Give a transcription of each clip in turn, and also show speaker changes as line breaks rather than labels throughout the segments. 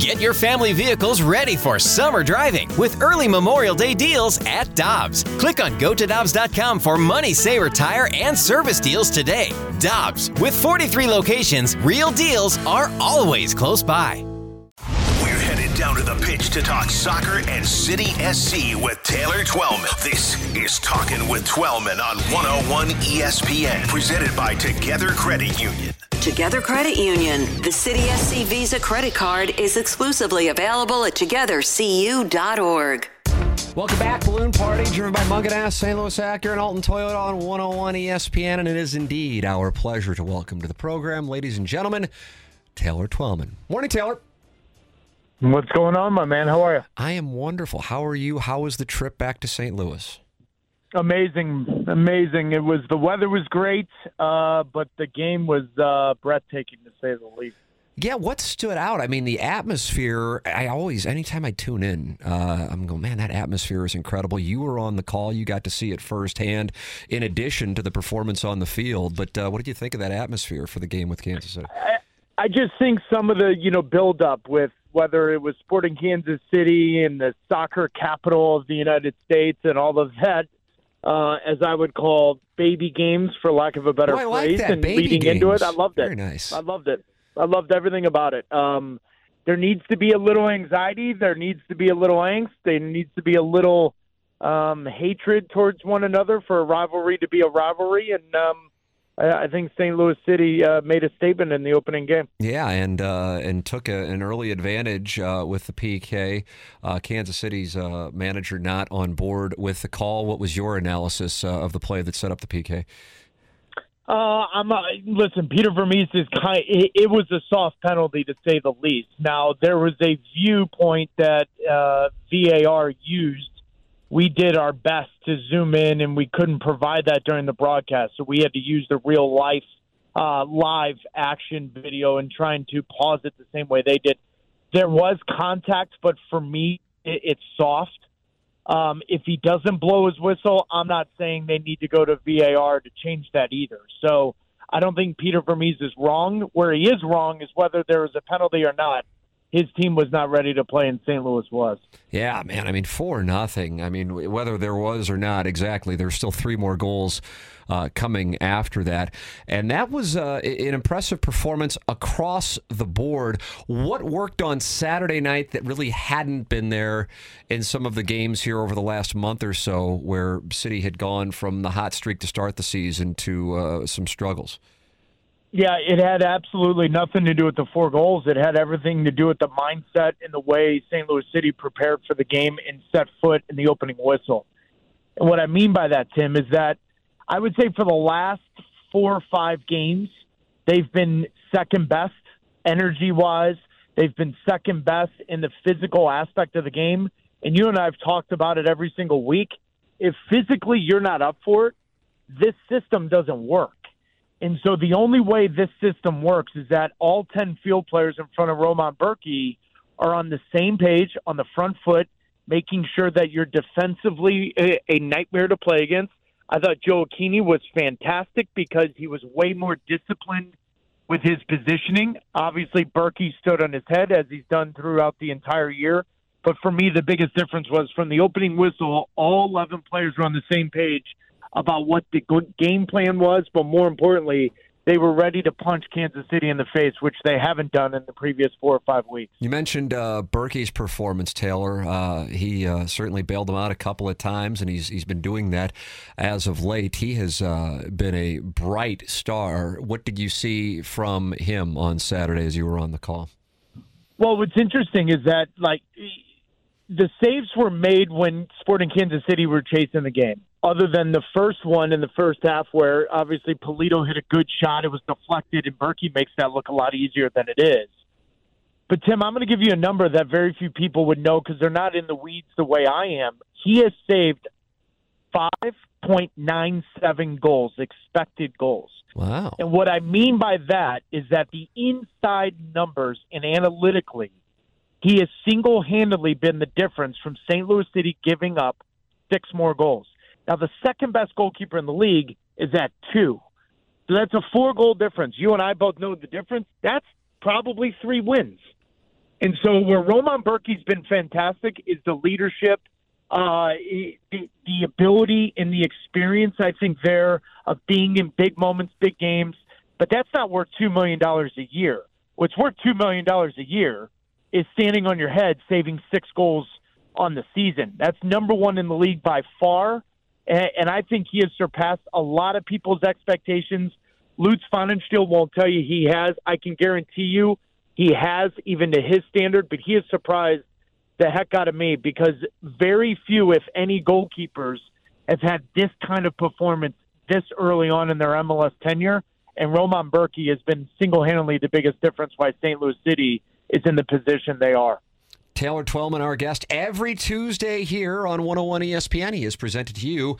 Get your family vehicles ready for summer driving with early Memorial Day deals at Dobbs. Click on gotodobbs.com for money saver tire and service deals today. Dobbs, with 43 locations, real deals are always close by.
We're headed down to the pitch to talk soccer and City SC with Taylor Twellman. This is Talking with Twellman on 101 ESPN, presented by Together Credit Union.
Together Credit Union. The City SC Visa credit card is exclusively available at togethercu.org.
Welcome back, Balloon Party, driven by Mungenast, St. Louis Acura, and Alton Toyota on 101 ESPN. And it is indeed our pleasure to welcome to the program, ladies and gentlemen, Taylor Twellman. Morning, Taylor.
What's going on, my man? How are you?
I am wonderful. How are you? How was the trip back to St. Louis?
Amazing, amazing. It was the weather was great, uh, but the game was uh, breathtaking to say the least.
Yeah, what stood out? I mean, the atmosphere. I always, anytime I tune in, uh, I'm going, man, that atmosphere is incredible. You were on the call, you got to see it firsthand, in addition to the performance on the field. But uh, what did you think of that atmosphere for the game with Kansas City?
I, I just think some of the you know build up with whether it was Sporting Kansas City and the soccer capital of the United States and all of that uh, as I would call baby games, for lack of a better
Oh, like
phrase.
that,
and
baby
leading into it, I loved it.
Very nice.
I loved it. I loved everything about it. Um, there needs to be a little anxiety. There needs to be a little angst. There needs to be a little um, hatred towards one another for a rivalry to be a rivalry. And um, I, I think St. Louis City uh, made a statement in the opening game.
Yeah, and uh, and took a, an early advantage uh, with the PK. Uh, Kansas City's uh, manager not on board with the call. What was your analysis uh, of the play that set up the PK?
Uh, I'm uh, listen. Peter Vermes is kind. It, it was a soft penalty to say the least. Now there was a viewpoint that uh, VAR used. We did our best to zoom in, and we couldn't provide that during the broadcast, so we had to use the real life, uh, live action video and trying to pause it the same way they did. There was contact, but for me, it, it's soft. Um, if he doesn't blow his whistle, I'm not saying they need to go to VAR to change that either. So I don't think Peter Vermes is wrong. Where he is wrong is whether there was a penalty or not. His team was not ready to play, and St. Louis was.
Yeah, man. I mean, four nothing. I mean, whether there was or not, exactly. There's still three more goals uh, coming after that, and that was uh, an impressive performance across the board. What worked on Saturday night that really hadn't been there in some of the games here over the last month or so, where City had gone from the hot streak to start the season to uh, some struggles.
Yeah, it had absolutely nothing to do with the four goals. It had everything to do with the mindset and the way St. Louis City prepared for the game and set foot in the opening whistle. And what I mean by that, Tim, is that I would say for the last four or five games, they've been second best energy wise. They've been second best in the physical aspect of the game. And you and I have talked about it every single week. If physically you're not up for it, this system doesn't work. And so the only way this system works is that all 10 field players in front of Roman Bürki are on the same page, on the front foot, making sure that you're defensively a, a nightmare to play against. I thought Joe Aquini was fantastic because he was way more disciplined with his positioning. Obviously, Berkey stood on his head as he's done throughout the entire year. But for me, the biggest difference was from the opening whistle, all 11 players were on the same page about what the good game plan was, but more importantly, they were ready to punch Kansas City in the face, which they haven't done in the previous four or five weeks.
You mentioned uh, Bürki's performance, Taylor. Uh, he uh, certainly bailed them out a couple of times, and he's he's been doing that as of late. He has uh, been a bright star. What did you see from him on Saturday as you were on the call?
Well, what's interesting is that like the saves were made when Sporting Kansas City were chasing the game. Other than the first one in the first half, where obviously Pulido hit a good shot, it was deflected, and Bürki makes that look a lot easier than it is. But Tim, I'm going to give you a number that very few people would know because they're not in the weeds the way I am. He has saved 5.97 goals, expected goals.
Wow.
And what I mean by that is that the inside numbers and analytically, he has single handedly been the difference from St. Louis City giving up six more goals. Now, the second best goalkeeper in the league is at two. So that's a four goal difference. You and I both know the difference. That's probably three wins. And so where Roman Bürki's been fantastic is the leadership, uh, the, the ability and the experience, I think, there of being in big moments, big games. But that's not worth $2 million a year. What's worth $2 million a year is standing on your head, saving six goals on the season. That's number one in the league by far. And, I think he has surpassed a lot of people's expectations. Lutz Pfannenstiel won't tell you he has. I can guarantee you he has, even to his standard, but he has surprised the heck out of me because very few, if any, goalkeepers have had this kind of performance this early on in their MLS tenure. And Roman Bürki has been single handedly the biggest difference why St. Louis City is in the position they are.
Taylor Twellman, our guest, every Tuesday here on 101 ESPN. He is presented to you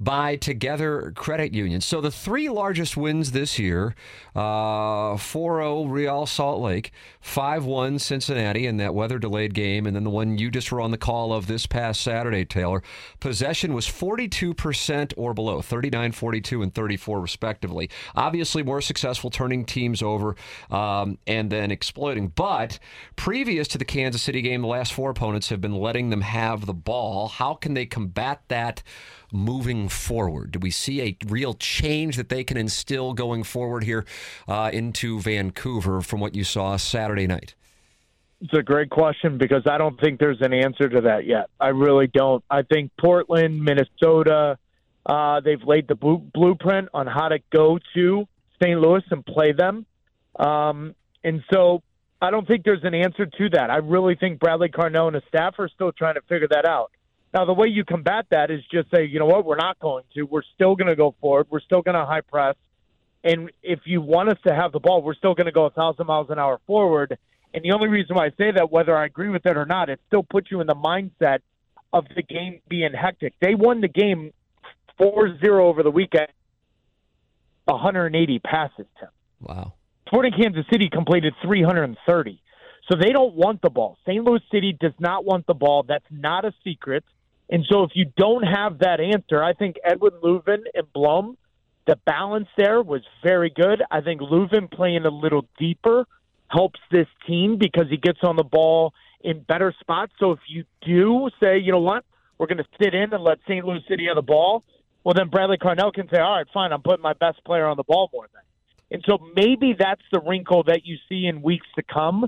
by Together Credit Union. So the three largest wins this year uh, 4 0 Real Salt Lake, 5 1 Cincinnati in that weather delayed game, and then the one you just were on the call of this past Saturday, Taylor. Possession was 42% or below, 39 42 and 34 respectively. Obviously, more successful turning teams over um, and then exploiting. But previous to the Kansas City game, the last four opponents have been letting them have the ball. How can they combat that? moving forward? Do we see a real change that they can instill going forward here uh, into Vancouver from what you saw Saturday night?
It's a great question because I don't think there's an answer to that yet. I really don't. I think Portland, Minnesota, uh, they've laid the blueprint on how to go to St. Louis and play them. Um, and so I don't think there's an answer to that. I really think Bradley Carnell and his staff are still trying to figure that out. Now, the way you combat that is just say, you know what, we're not going to. We're still going to go forward. We're still going to high press. And if you want us to have the ball, we're still going to go a thousand miles an hour forward. And the only reason why I say that, whether I agree with it or not, it still puts you in the mindset of the game being hectic. They won the game 4 0 over the weekend, 180 passes, Tim.
Wow.
Sporting Kansas City completed 330. So they don't want the ball. St. Louis City does not want the ball. That's not a secret. And so if you don't have that answer, I think Edwin Löwen and Blom, the balance there was very good. I think Löwen playing a little deeper helps this team because he gets on the ball in better spots. So if you do say, you know what, we're going to sit in and let St. Louis City have the ball, well, then Bradley Carnell can say, all right, fine, I'm putting my best player on the ball more. And so maybe that's the wrinkle that you see in weeks to come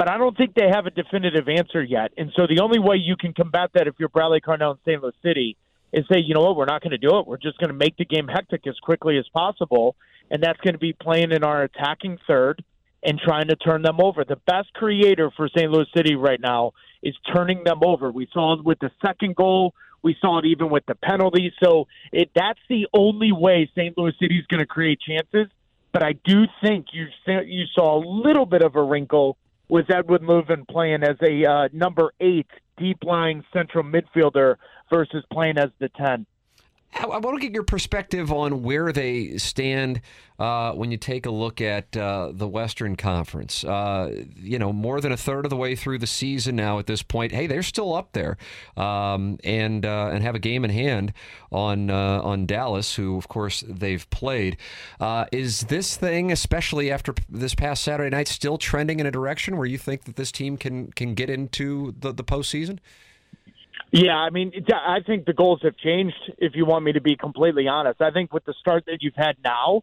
but I don't think they have a definitive answer yet. And so the only way you can combat that if you're Bradley Carnell in St. Louis City is say, you know what, we're not going to do it. We're just going to make the game hectic as quickly as possible, and that's going to be playing in our attacking third and trying to turn them over. The best creator for St. Louis City right now is turning them over. We saw it with the second goal. We saw it even with the penalty. So it, that's the only way St. Louis City is going to create chances. But I do think you you saw a little bit of a wrinkle with Edwin Löwen playing as a uh, number eight deep lying central midfielder versus playing as the 10.
I want to get your perspective on where they stand uh, when you take a look at uh, the Western Conference. Uh, you know, more than a third of the way through the season now at this point. Hey, they're still up there, um, and uh, and have a game in hand on uh, on Dallas, who of course they've played. Uh, is this thing, especially after this past Saturday night, still trending in a direction where you think that this team can can get into the the postseason?
Yeah, I mean, I think the goals have changed. If you want me to be completely honest, I think with the start that you've had now,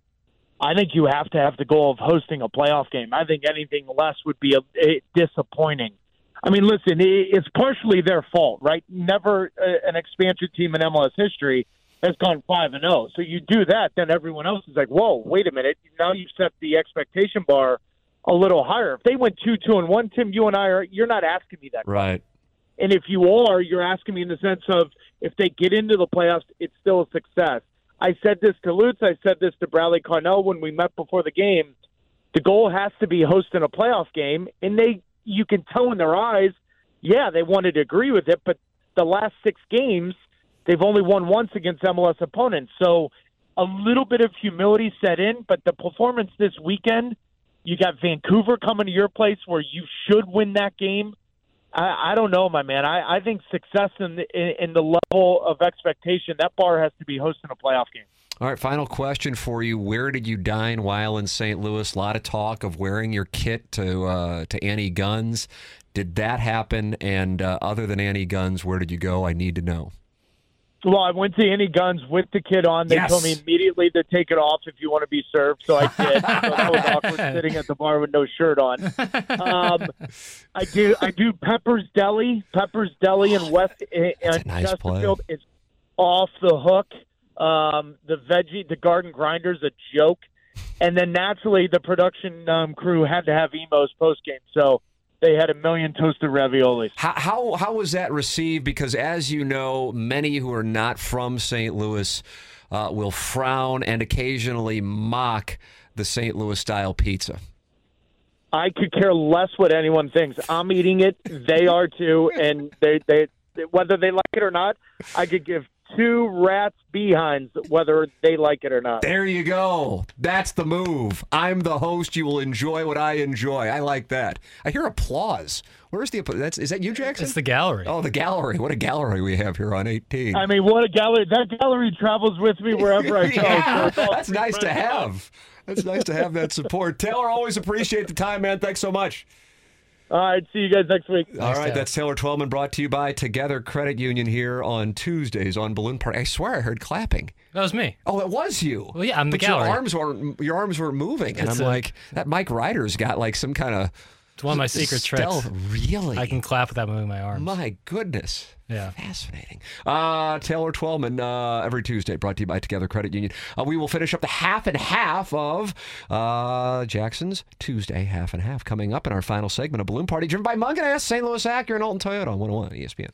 I think you have to have the goal of hosting a playoff game. I think anything less would be a, a disappointing. I mean, listen, it's partially their fault, right? Never uh, an expansion team in MLS history has gone five and zero. Oh. So you do that, then everyone else is like, "Whoa, wait a minute! Now you set the expectation bar a little higher." If they went two, two, and one, Tim, you and I are you're not asking me that.
Right.
And if you are, you're asking me in the sense of if they get into the playoffs, it's still a success. I said this to Lutz. I said this to Bradley Carnell when we met before the game. The goal has to be hosting a playoff game, and they you can tell in their eyes, yeah, they wanted to agree with it, but the last six games they've only won once against MLS opponents. So a little bit of humility set in, but the performance this weekend, you got Vancouver coming to your place where you should win that game I, I don't know, my man. I, I think success in the, in, in the level of expectation that bar has to be hosting a playoff game.
All right, final question for you. Where did you dine while in St. Louis? A lot of talk of wearing your kit to uh, to Annie Gunn's. Did that happen? And uh, other than Annie Gunn's, where did you go? I need to know.
Well, I went to Annie Gunn's with the kid on. They
Yes.
told me immediately to take it off if you want to be served, so I did. so that was awkward sitting at the bar with no shirt on. Um, I do. I do Pepper's Deli. Pepper's Deli in West in,
That's a nice play.
Chesterfield is off the hook. Um, the veggie, the garden grinder's a joke, and then naturally the production um, crew had to have Imo's post game, so they had a million toasted raviolis.
How, how how was that received? Because as you know, many who are not from St. Louis uh, will frown and occasionally mock the St. Louis style pizza.
I could care less what anyone thinks. I'm eating it. They are too, and they they whether they like it or not, I could give two rats behinds whether they like it or not.
There you go. That's the move. I'm the host. You will enjoy what I enjoy. I like that. I hear applause. Where's the that's is that you, Jackson?
It's the gallery.
oh, the gallery. What a gallery we have here on 18.
I mean, what a gallery! That gallery travels with me wherever I go.
yeah,
So
that's nice to have. That's nice to have that support. Taylor, always appreciate the time, man. Thanks so much.
All right, see you guys next week.
All right,
Taylor.
that's Taylor Twellman brought to you by Together Credit Union here on Tuesdays on Balloon Party. I swear I heard clapping.
That was me.
Oh, it was you.
Well, yeah, I'm the
but
gallery.
Your arms weren't your arms were moving, and
It's
I'm
a-
like, that Mike Ryder's got like some kind of
It's one of my secret
stealth.
tricks.
Really?
I can clap without moving my arms.
My goodness.
Yeah.
Fascinating. Uh, Taylor Twellman, uh, every Tuesday, brought to you by Together Credit Union. Uh, we will finish up the half and half of uh, Jackson's Tuesday half and half coming up in our final segment of Balloon Party, driven by Mungenast, St. Louis Acura, and Alton Toyota on 101 ESPN.